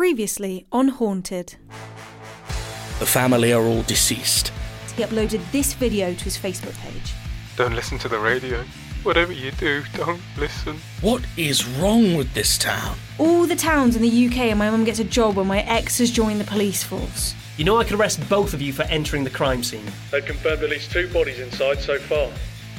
Previously on Haunted, The family are all deceased. he uploaded this video to his Facebook page. Don't listen to the radio. Whatever you do, don't listen. What is wrong with this town? All the towns in the UK and my mum gets a job when my ex has joined the police force. You know I could arrest both of you for entering the crime scene. They've confirmed at least two bodies inside so far.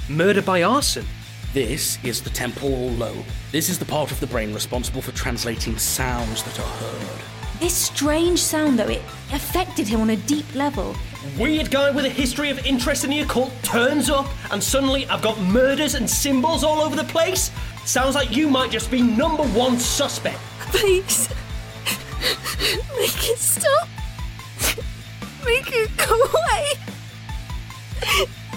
Murder by arson. This is the temporal lobe. This is the part of the brain responsible for translating sounds that are heard. This strange sound, though, it affected him on a deep level. Weird guy with a history of interest in the occult turns up, and suddenly I've got murders and symbols all over the place. Sounds like you might just be number one suspect. Please, make it stop. Make it go away.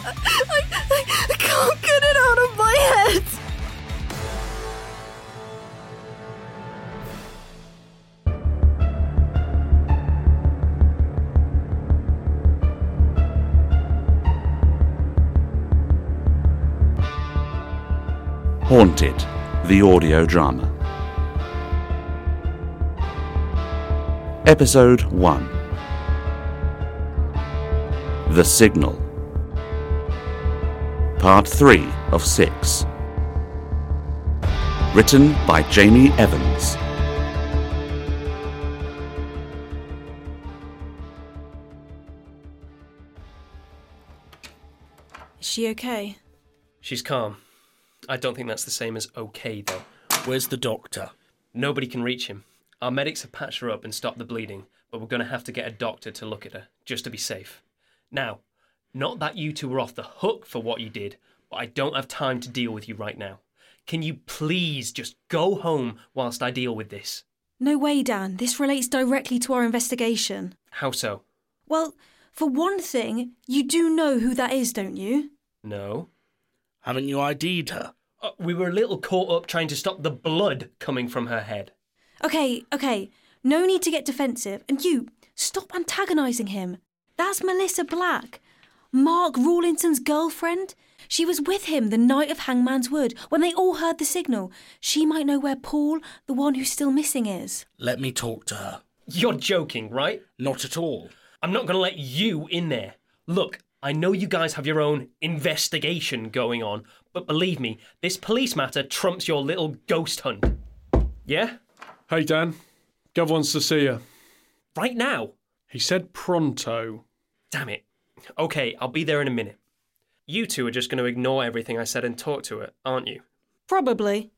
I, I, I can't get it out of my head. Haunted, the audio drama. Episode 1 The Signal. Part 3 of 6. Written by Jamie Evans. Is she okay? She's calm. I don't think that's the same as okay, though. Where's the doctor? Nobody can reach him. Our medics have patched her up and stopped the bleeding, but we're going to have to get a doctor to look at her, just to be safe. Now, not that you two were off the hook for what you did, but I don't have time to deal with you right now. Can you please just go home whilst I deal with this? No way, Dan. This relates directly to our investigation. How so? Well, for one thing, you do know who that is, don't you? No. Haven't you ID'd her? Uh, we were a little caught up trying to stop the blood coming from her head. Okay, okay. No need to get defensive. And you, stop antagonising him. That's Melissa Black, Mark Rawlinson's girlfriend. She was with him the night of Hangman's Wood when they all heard the signal. She might know where Paul, the one who's still missing, is. Let me talk to her. You're joking, right? Not at all. I'm not going to let you in there. Look, I know you guys have your own investigation going on, but believe me, this police matter trumps your little ghost hunt. Yeah? Hey, Dan. Gov wants to see you. Right now? He said pronto. Damn it. Okay, I'll be there in a minute. You two are just going to ignore everything I said and talk to her, aren't you? Probably.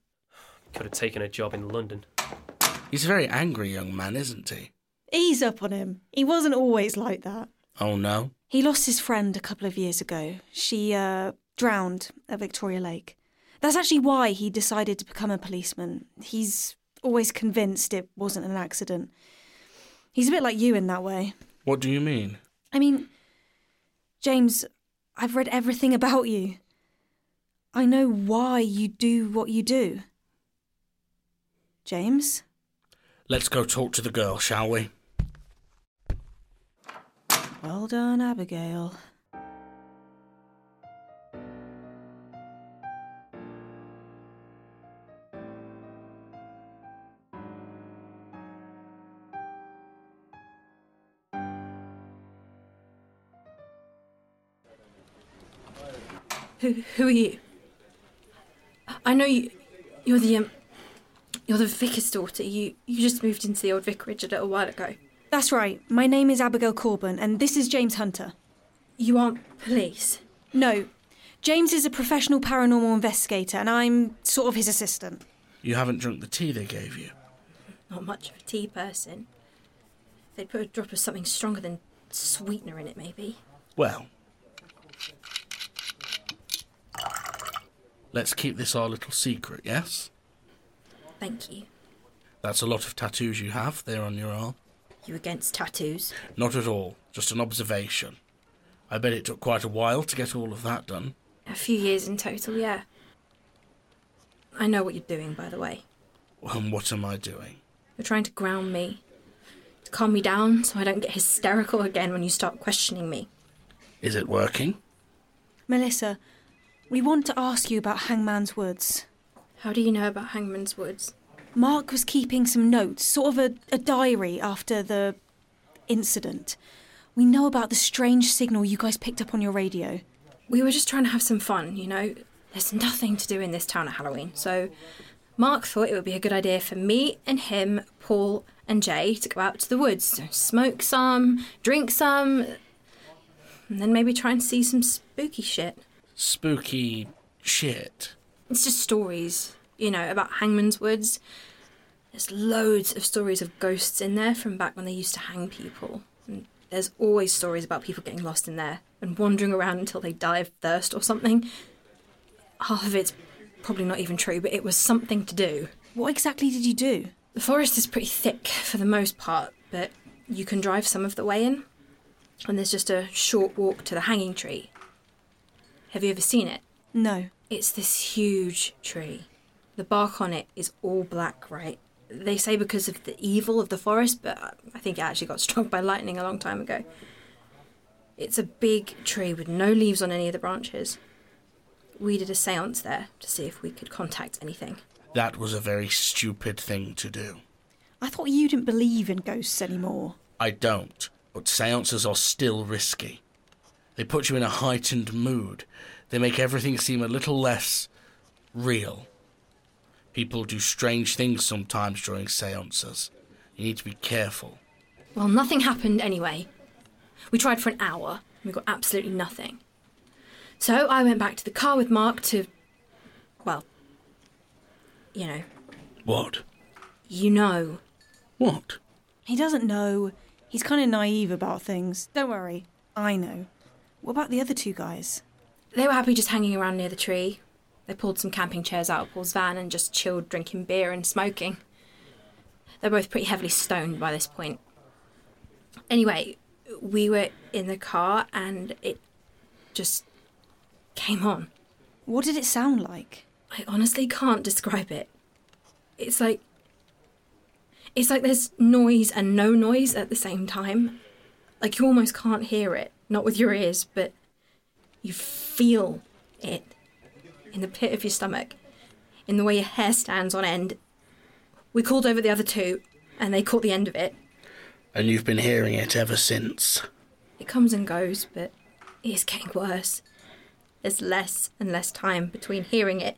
Could have taken a job in London. He's a very angry young man, isn't he? Ease up on him. He wasn't always like that. Oh no? He lost his friend a couple of years ago. She, uh, drowned at Victoria Lake. That's actually why he decided to become a policeman. He's always convinced it wasn't an accident. He's a bit like you in that way. What do you mean? I mean, James, I've read everything about you. I know why you do what you do. James? Let's go talk to the girl, shall we? Well done, Abigail. Who, who are you? I know you. You're the um, You're the vicar's daughter. You you just moved into the old vicarage a little while ago. That's right. My name is Abigail Corbin, and this is James Hunter. You aren't police. No, James is a professional paranormal investigator, and I'm sort of his assistant. You haven't drunk the tea they gave you. Not much of a tea person. They'd put a drop of something stronger than sweetener in it, maybe. Well, let's keep this our little secret, yes? Thank you. That's a lot of tattoos you have there on your arm. You against tattoos? Not at all, just an observation. I bet it took quite a while to get all of that done. A few years in total, yeah. I know what you're doing, by the way. And what am I doing? You're trying to ground me, to calm me down so I don't get hysterical again when you start questioning me. Is it working? Melissa, we want to ask you about Hangman's Woods. How do you know about Hangman's Woods? Mark was keeping some notes, sort of a, a diary after the incident. We know about the strange signal you guys picked up on your radio. We were just trying to have some fun, you know? There's nothing to do in this town at Halloween, so Mark thought it would be a good idea for me and him, Paul and Jay, to go out to the woods, smoke some, drink some, and then maybe try and see some spooky shit. Spooky shit. It's just stories, you know, about Hangman's Woods. There's loads of stories of ghosts in there from back when they used to hang people. And there's always stories about people getting lost in there and wandering around until they die of thirst or something. Half of it's probably not even true, but it was something to do. What exactly did you do? The forest is pretty thick for the most part, but you can drive some of the way in. And there's just a short walk to the hanging tree. Have you ever seen it? No. It's this huge tree. The bark on it is all black, right? They say because of the evil of the forest, but I think it actually got struck by lightning a long time ago. It's a big tree with no leaves on any of the branches. We did a seance there to see if we could contact anything. That was a very stupid thing to do. I thought you didn't believe in ghosts anymore. I don't, but seances are still risky. They put you in a heightened mood. They make everything seem a little less real. People do strange things sometimes during seances. You need to be careful. Well, nothing happened anyway. We tried for an hour and we got absolutely nothing. So I went back to the car with Mark to. Well, you know. What? You know. What? He doesn't know. He's kind of naive about things. Don't worry. I know. What about the other two guys? They were happy just hanging around near the tree. They pulled some camping chairs out of Paul's van and just chilled, drinking beer and smoking. They're both pretty heavily stoned by this point. Anyway, we were in the car and it just came on. What did it sound like? I honestly can't describe it. It's like. It's like there's noise and no noise at the same time. Like you almost can't hear it, not with your ears, but you feel it in the pit of your stomach, in the way your hair stands on end. We called over the other two, and they caught the end of it. And you've been hearing it ever since. It comes and goes, but it is getting worse. There's less and less time between hearing it.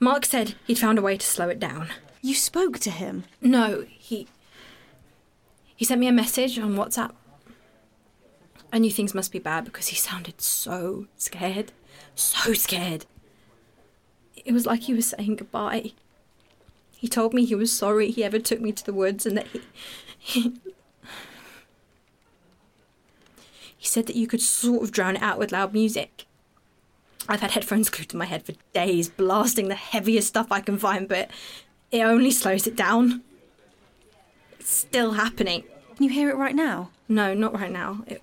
Mark said he'd found a way to slow it down. You spoke to him? No, he. He sent me a message on WhatsApp. I knew things must be bad because he sounded so scared. So scared. It was like he was saying goodbye. He told me he was sorry he ever took me to the woods and that he. He, he said that you could sort of drown it out with loud music. I've had headphones glued to my head for days, blasting the heaviest stuff I can find, but it only slows it down. It's still happening. Can you hear it right now? No, not right now. It,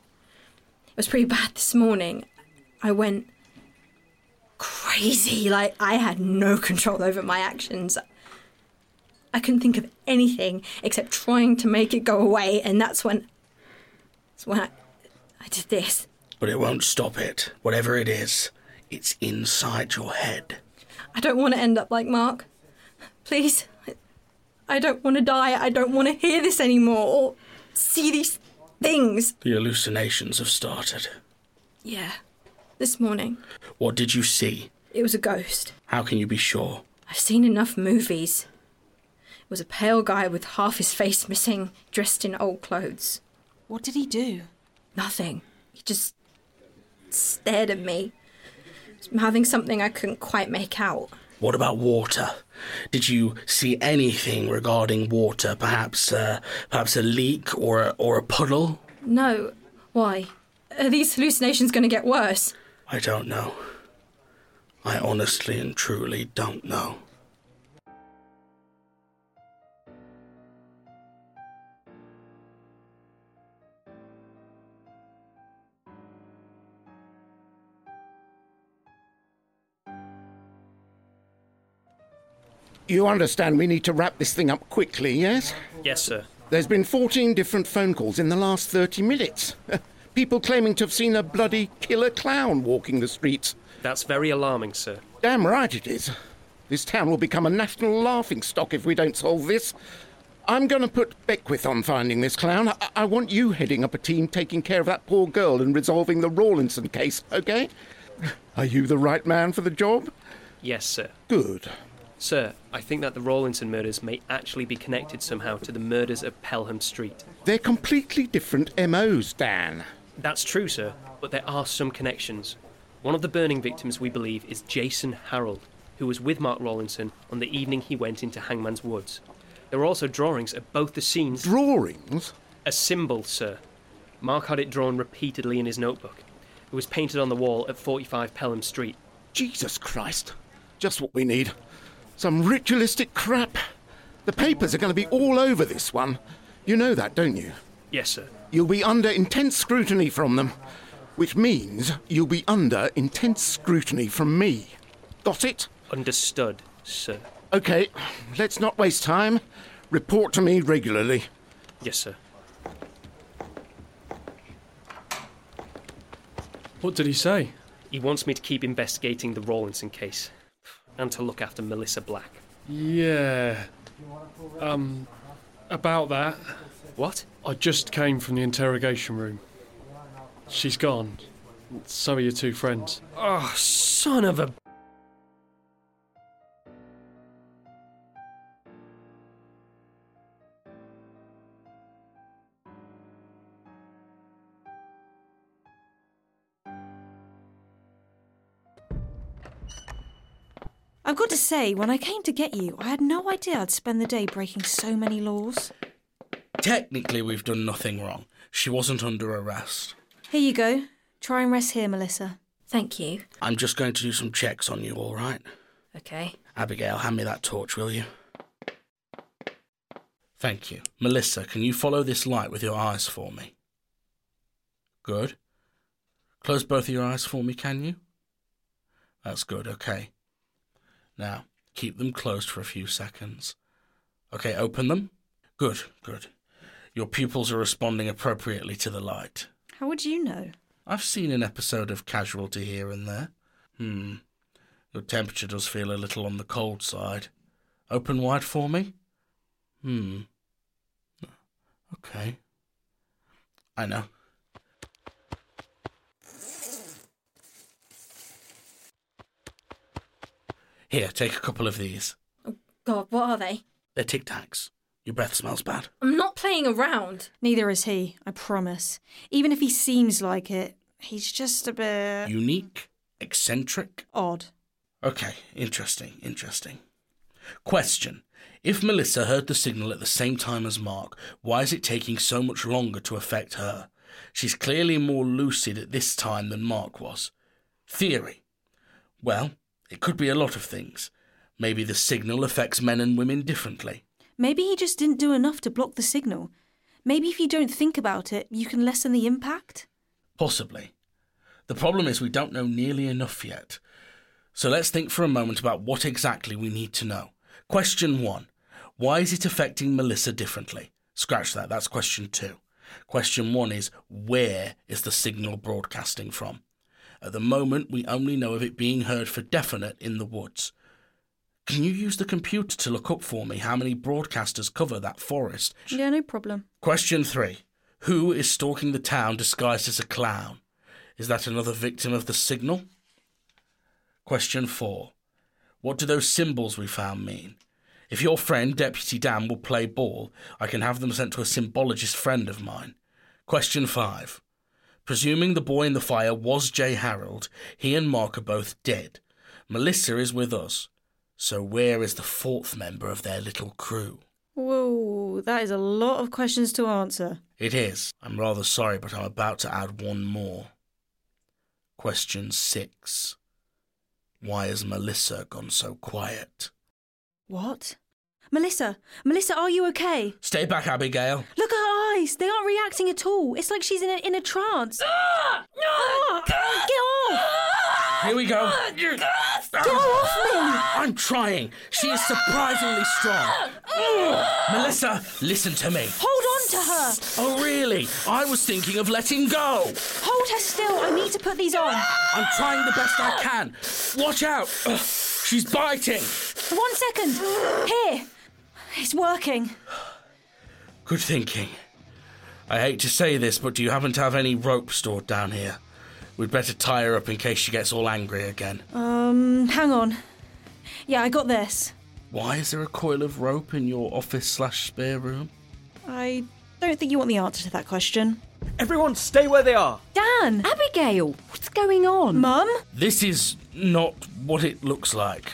was pretty bad this morning. I went crazy. Like, I had no control over my actions. I couldn't think of anything except trying to make it go away, and that's when. That's when I, I did this. But it won't stop it. Whatever it is, it's inside your head. I don't want to end up like Mark. Please. I don't want to die. I don't want to hear this anymore or see these things. The hallucinations have started. Yeah. This morning. What did you see? It was a ghost. How can you be sure? I've seen enough movies. It was a pale guy with half his face missing, dressed in old clothes. What did he do? Nothing. He just stared at me, having something I couldn't quite make out. What about water? Did you see anything regarding water? Perhaps, uh, perhaps a leak or a, or a puddle? No. Why? Are these hallucinations going to get worse? I don't know. I honestly and truly don't know. You understand we need to wrap this thing up quickly, yes? Yes, sir. There's been 14 different phone calls in the last 30 minutes. People claiming to have seen a bloody killer clown walking the streets. That's very alarming, sir. Damn right it is. This town will become a national laughing stock if we don't solve this. I'm going to put Beckwith on finding this clown. I-, I want you heading up a team taking care of that poor girl and resolving the Rawlinson case, okay? Are you the right man for the job? Yes, sir. Good. Sir, I think that the Rawlinson murders may actually be connected somehow to the murders of Pelham Street. They're completely different MOs, Dan. That's true, sir, but there are some connections. One of the burning victims, we believe, is Jason Harold, who was with Mark Rawlinson on the evening he went into Hangman's Woods. There were also drawings of both the scenes. Drawings? A symbol, sir. Mark had it drawn repeatedly in his notebook. It was painted on the wall at 45 Pelham Street. Jesus Christ. Just what we need. Some ritualistic crap. The papers are going to be all over this one. You know that, don't you? Yes, sir. You'll be under intense scrutiny from them, which means you'll be under intense scrutiny from me. Got it? Understood, sir. Okay, let's not waste time. Report to me regularly. Yes, sir. What did he say? He wants me to keep investigating the Rawlinson case and to look after Melissa Black. Yeah. Um, about that. What? I just came from the interrogation room. She's gone. So are your two friends. Oh, son of a. I've got to say, when I came to get you, I had no idea I'd spend the day breaking so many laws. Technically, we've done nothing wrong. She wasn't under arrest. Here you go. Try and rest here, Melissa. Thank you. I'm just going to do some checks on you, all right? Okay. Abigail, hand me that torch, will you? Thank you. Melissa, can you follow this light with your eyes for me? Good. Close both of your eyes for me, can you? That's good, okay. Now, keep them closed for a few seconds. Okay, open them. Good, good. Your pupils are responding appropriately to the light. How would you know? I've seen an episode of Casualty here and there. Hmm. Your temperature does feel a little on the cold side. Open wide for me? Hmm. Okay. I know. Here, take a couple of these. Oh, God, what are they? They're Tic Tacs. Your breath smells bad. I'm not playing around. Neither is he, I promise. Even if he seems like it, he's just a bit. Unique? Eccentric? odd. Okay, interesting, interesting. Question. If Melissa heard the signal at the same time as Mark, why is it taking so much longer to affect her? She's clearly more lucid at this time than Mark was. Theory. Well, it could be a lot of things. Maybe the signal affects men and women differently. Maybe he just didn't do enough to block the signal. Maybe if you don't think about it, you can lessen the impact. Possibly. The problem is we don't know nearly enough yet. So let's think for a moment about what exactly we need to know. Question one Why is it affecting Melissa differently? Scratch that, that's question two. Question one is Where is the signal broadcasting from? At the moment, we only know of it being heard for definite in the woods. Can you use the computer to look up for me how many broadcasters cover that forest? Yeah, no problem. Question three Who is stalking the town disguised as a clown? Is that another victim of the signal? Question four What do those symbols we found mean? If your friend, Deputy Dan, will play ball, I can have them sent to a symbologist friend of mine. Question 5. Presuming the boy in the fire was Jay Harold, he and Mark are both dead. Melissa is with us. So where is the fourth member of their little crew? Whoa, that is a lot of questions to answer. It is. I'm rather sorry, but I'm about to add one more. Question 6. Why has Melissa gone so quiet? What? Melissa, Melissa, are you okay? Stay back, Abigail. Look at her eyes. They aren't reacting at all. It's like she's in a, in a trance. Ah! Get off! Here we go. Get off me! I'm trying. She is surprisingly strong. Melissa, listen to me. Hold on to her. Oh, really? I was thinking of letting go. Hold her still. I need to put these on. I'm trying the best I can. Watch out. Ugh, she's biting. One second. Here. It's working. Good thinking. I hate to say this, but do you happen to have any rope stored down here? We'd better tie her up in case she gets all angry again. Um, hang on. Yeah, I got this. Why is there a coil of rope in your office slash spare room? I don't think you want the answer to that question. Everyone, stay where they are. Dan! Abigail, what's going on? Mum? This is not what it looks like.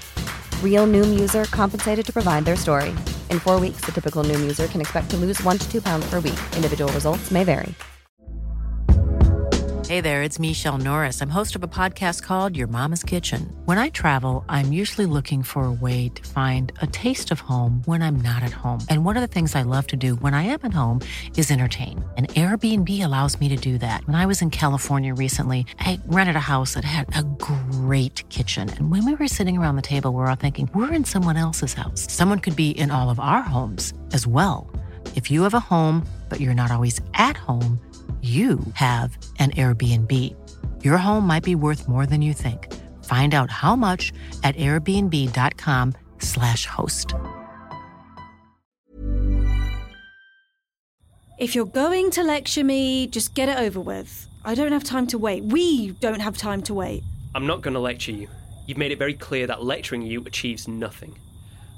Real Noom user compensated to provide their story. In four weeks, the typical Noom user can expect to lose one to two pounds per week. Individual results may vary. Hey there, it's Michelle Norris. I'm host of a podcast called Your Mama's Kitchen. When I travel, I'm usually looking for a way to find a taste of home when I'm not at home. And one of the things I love to do when I am at home is entertain. And Airbnb allows me to do that. When I was in California recently, I rented a house that had a great kitchen. And when we were sitting around the table, we we're all thinking, we're in someone else's house. Someone could be in all of our homes as well. If you have a home, but you're not always at home, you have an Airbnb. Your home might be worth more than you think. Find out how much at airbnb.com/slash host. If you're going to lecture me, just get it over with. I don't have time to wait. We don't have time to wait. I'm not going to lecture you. You've made it very clear that lecturing you achieves nothing.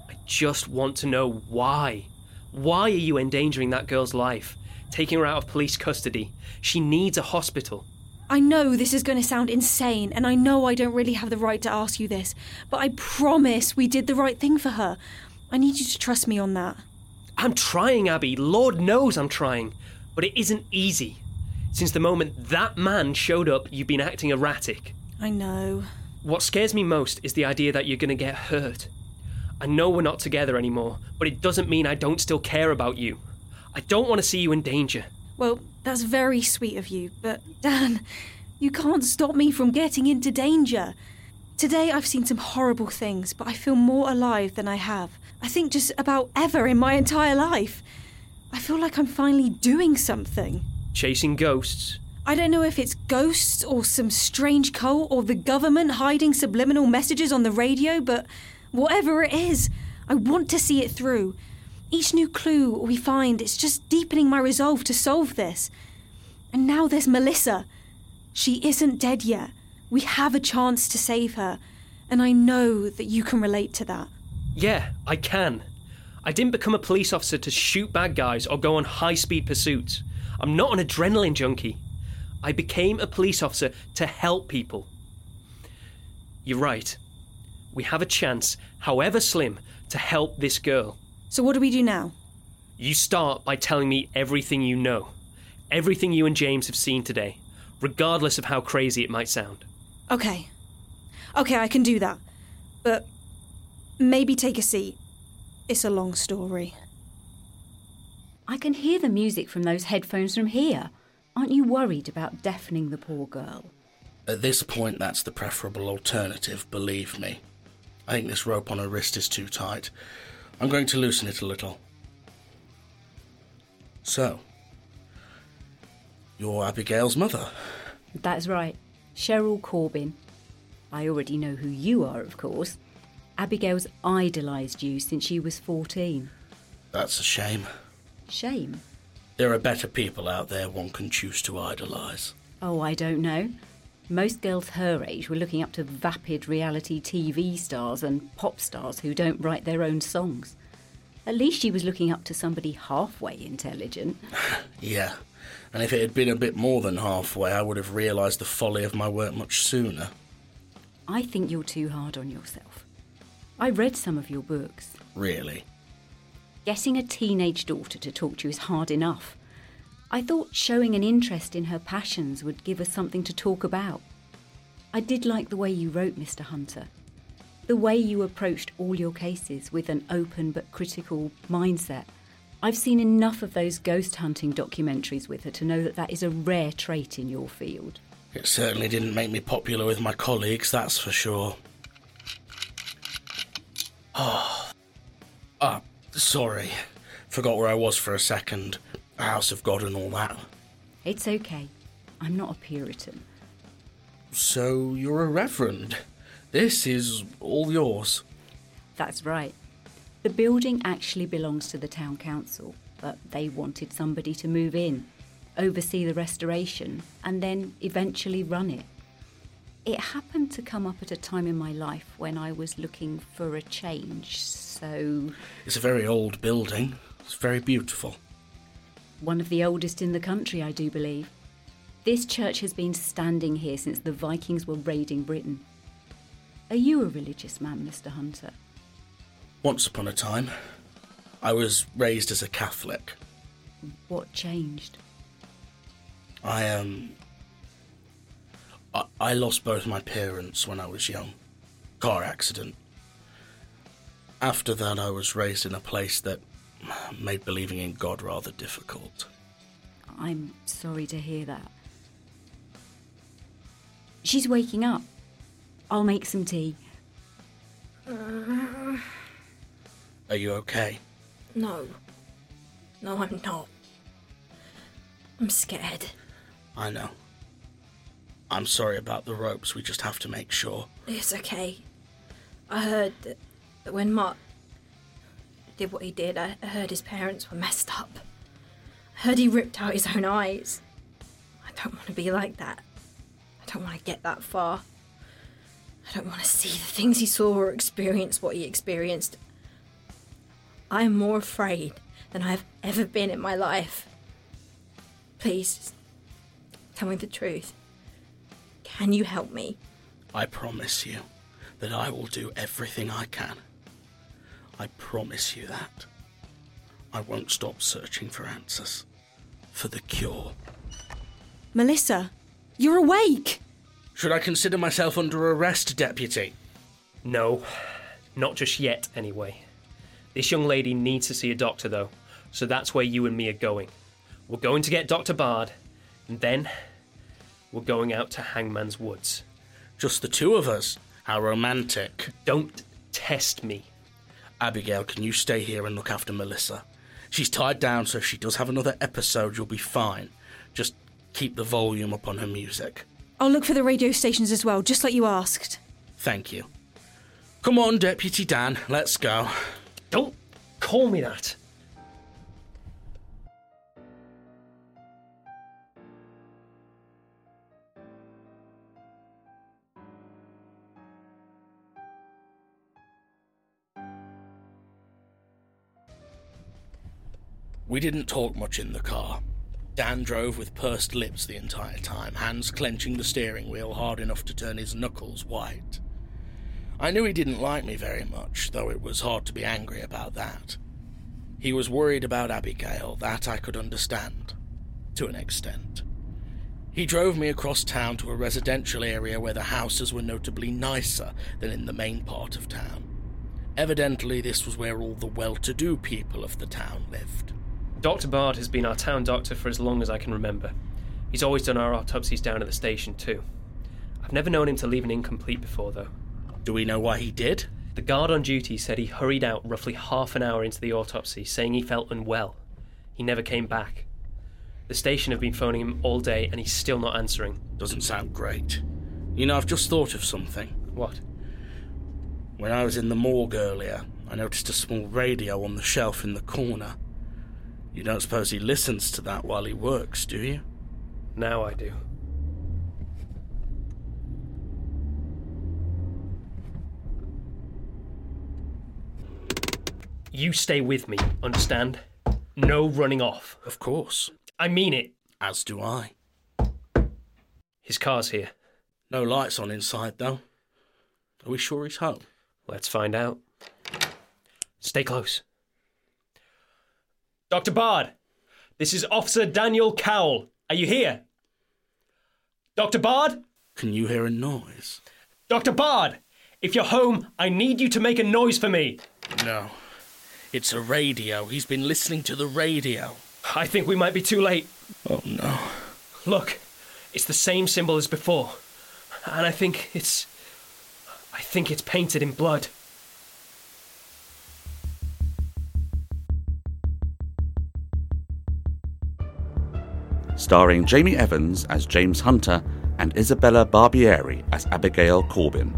I just want to know why. Why are you endangering that girl's life? Taking her out of police custody. She needs a hospital. I know this is going to sound insane, and I know I don't really have the right to ask you this, but I promise we did the right thing for her. I need you to trust me on that. I'm trying, Abby. Lord knows I'm trying. But it isn't easy. Since the moment that man showed up, you've been acting erratic. I know. What scares me most is the idea that you're going to get hurt. I know we're not together anymore, but it doesn't mean I don't still care about you. I don't want to see you in danger. Well, that's very sweet of you, but Dan, you can't stop me from getting into danger. Today I've seen some horrible things, but I feel more alive than I have. I think just about ever in my entire life. I feel like I'm finally doing something. Chasing ghosts? I don't know if it's ghosts or some strange cult or the government hiding subliminal messages on the radio, but whatever it is, I want to see it through. Each new clue we find, it's just deepening my resolve to solve this. And now there's Melissa. She isn't dead yet. We have a chance to save her, and I know that you can relate to that. Yeah, I can. I didn't become a police officer to shoot bad guys or go on high speed pursuits. I'm not an adrenaline junkie. I became a police officer to help people. You're right. We have a chance, however slim, to help this girl. So, what do we do now? You start by telling me everything you know, everything you and James have seen today, regardless of how crazy it might sound. Okay. Okay, I can do that. But maybe take a seat. It's a long story. I can hear the music from those headphones from here. Aren't you worried about deafening the poor girl? At this point, that's the preferable alternative, believe me. I think this rope on her wrist is too tight. I'm going to loosen it a little. So, you're Abigail's mother. That's right. Cheryl Corbin. I already know who you are, of course. Abigail's idolised you since she was 14. That's a shame. Shame? There are better people out there one can choose to idolise. Oh, I don't know. Most girls her age were looking up to vapid reality TV stars and pop stars who don't write their own songs. At least she was looking up to somebody halfway intelligent. Yeah, and if it had been a bit more than halfway, I would have realised the folly of my work much sooner. I think you're too hard on yourself. I read some of your books. Really? Getting a teenage daughter to talk to you is hard enough. I thought showing an interest in her passions would give us something to talk about. I did like the way you wrote, Mr. Hunter. The way you approached all your cases with an open but critical mindset. I've seen enough of those ghost hunting documentaries with her to know that that is a rare trait in your field. It certainly didn't make me popular with my colleagues, that's for sure. Oh. Sorry. Forgot where I was for a second. House of God and all that. It's okay. I'm not a Puritan. So you're a reverend. This is all yours. That's right. The building actually belongs to the town council, but they wanted somebody to move in, oversee the restoration, and then eventually run it. It happened to come up at a time in my life when I was looking for a change, so. It's a very old building. It's very beautiful. One of the oldest in the country, I do believe. This church has been standing here since the Vikings were raiding Britain. Are you a religious man, Mr. Hunter? Once upon a time, I was raised as a Catholic. What changed? I um I, I lost both my parents when I was young. Car accident. After that I was raised in a place that made believing in God rather difficult. I'm sorry to hear that. She's waking up. I'll make some tea. Uh, Are you okay? no. No, I'm not. I'm scared. I know. I'm sorry about the ropes, we just have to make sure. It's okay. I heard that, when Mark did what he did, I I heard his parents were messed up. I heard he ripped out his own eyes. I don't want to be like that. I don't want to get that far. I don't want to see the things he saw or experience what he experienced. I am more afraid than I've ever been in my life. Please, tell me the truth. Can you help me? I promise you that I will do everything I can. I promise you that. I won't stop searching for answers. For the cure. Melissa, you're awake! Should I consider myself under arrest, Deputy? No, not just yet, anyway. This young lady needs to see a doctor, though, so that's where you and me are going. We're going to get Dr. Bard, and then we're going out to Hangman's Woods. Just the two of us? How romantic. Don't test me. Abigail, can you stay here and look after Melissa? She's tied down, so if she does have another episode, you'll be fine. Just keep the volume up on her music. I'll look for the radio stations as well, just like you asked. Thank you. Come on, Deputy Dan, let's go. Don't call me that. We didn't talk much in the car. Dan drove with pursed lips the entire time, hands clenching the steering wheel hard enough to turn his knuckles white. I knew he didn't like me very much, though it was hard to be angry about that. He was worried about Abigail, that I could understand, to an extent. He drove me across town to a residential area where the houses were notably nicer than in the main part of town. Evidently, this was where all the well to do people of the town lived. Dr. Bard has been our town doctor for as long as I can remember. He's always done our autopsies down at the station, too. I've never known him to leave an incomplete before, though. Do we know why he did? The guard on duty said he hurried out roughly half an hour into the autopsy, saying he felt unwell. He never came back. The station have been phoning him all day, and he's still not answering. Doesn't sound great. You know, I've just thought of something. What? When I was in the morgue earlier, I noticed a small radio on the shelf in the corner. You don't suppose he listens to that while he works, do you? Now I do. You stay with me, understand? No running off. Of course. I mean it. As do I. His car's here. No lights on inside, though. Are we sure he's home? Let's find out. Stay close. Dr. Bard, this is Officer Daniel Cowell. Are you here? Dr. Bard? Can you hear a noise? Dr. Bard, if you're home, I need you to make a noise for me. No. It's a radio. He's been listening to the radio. I think we might be too late. Oh no. Look, it's the same symbol as before. And I think it's. I think it's painted in blood. Starring Jamie Evans as James Hunter and Isabella Barbieri as Abigail Corbin.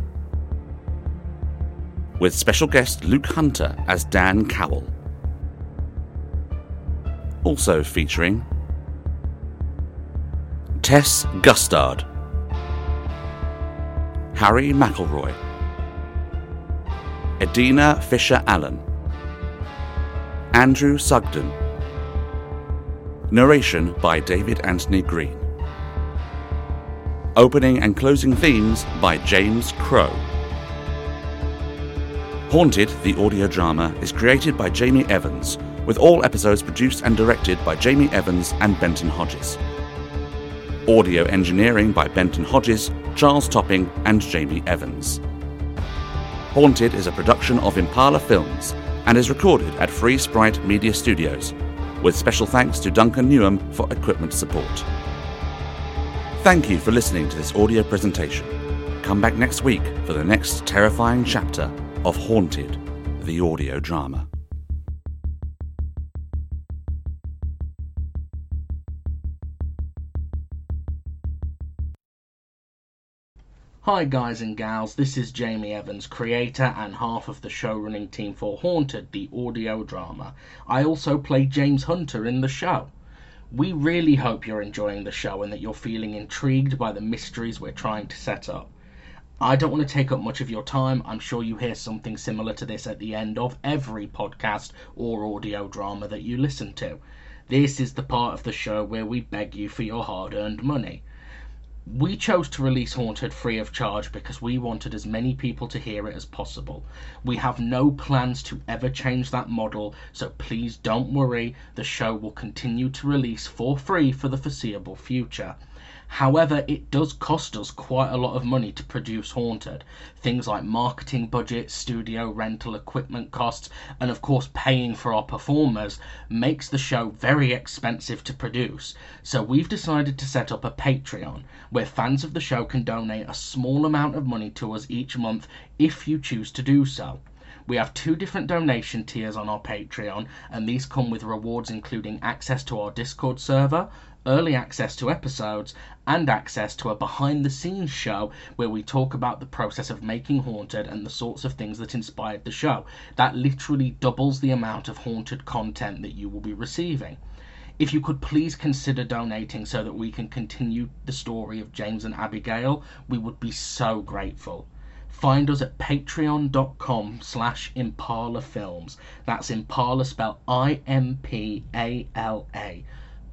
With special guest Luke Hunter as Dan Cowell. Also featuring Tess Gustard, Harry McElroy, Edina Fisher Allen, Andrew Sugden. Narration by David Anthony Green. Opening and closing themes by James Crow. Haunted, the audio drama, is created by Jamie Evans, with all episodes produced and directed by Jamie Evans and Benton Hodges. Audio engineering by Benton Hodges, Charles Topping, and Jamie Evans. Haunted is a production of Impala Films and is recorded at Free Sprite Media Studios, with special thanks to Duncan Newham for equipment support. Thank you for listening to this audio presentation. Come back next week for the next terrifying chapter of Haunted, the audio drama. Hi, guys and gals, this is Jamie Evans, creator and half of the show running team for Haunted, the audio drama. I also play James Hunter in the show. We really hope you're enjoying the show and that you're feeling intrigued by the mysteries we're trying to set up. I don't want to take up much of your time. I'm sure you hear something similar to this at the end of every podcast or audio drama that you listen to. This is the part of the show where we beg you for your hard earned money. We chose to release Haunted free of charge because we wanted as many people to hear it as possible. We have no plans to ever change that model, so please don't worry, the show will continue to release for free for the foreseeable future. However, it does cost us quite a lot of money to produce Haunted. Things like marketing budget, studio rental, equipment costs, and of course paying for our performers makes the show very expensive to produce. So we've decided to set up a Patreon where fans of the show can donate a small amount of money to us each month if you choose to do so. We have two different donation tiers on our Patreon, and these come with rewards including access to our Discord server, early access to episodes, and access to a behind the scenes show where we talk about the process of making Haunted and the sorts of things that inspired the show. That literally doubles the amount of Haunted content that you will be receiving. If you could please consider donating so that we can continue the story of James and Abigail, we would be so grateful. Find us at patreon.com slash Impala Films. That's Impala spelled I-M-P-A-L-A.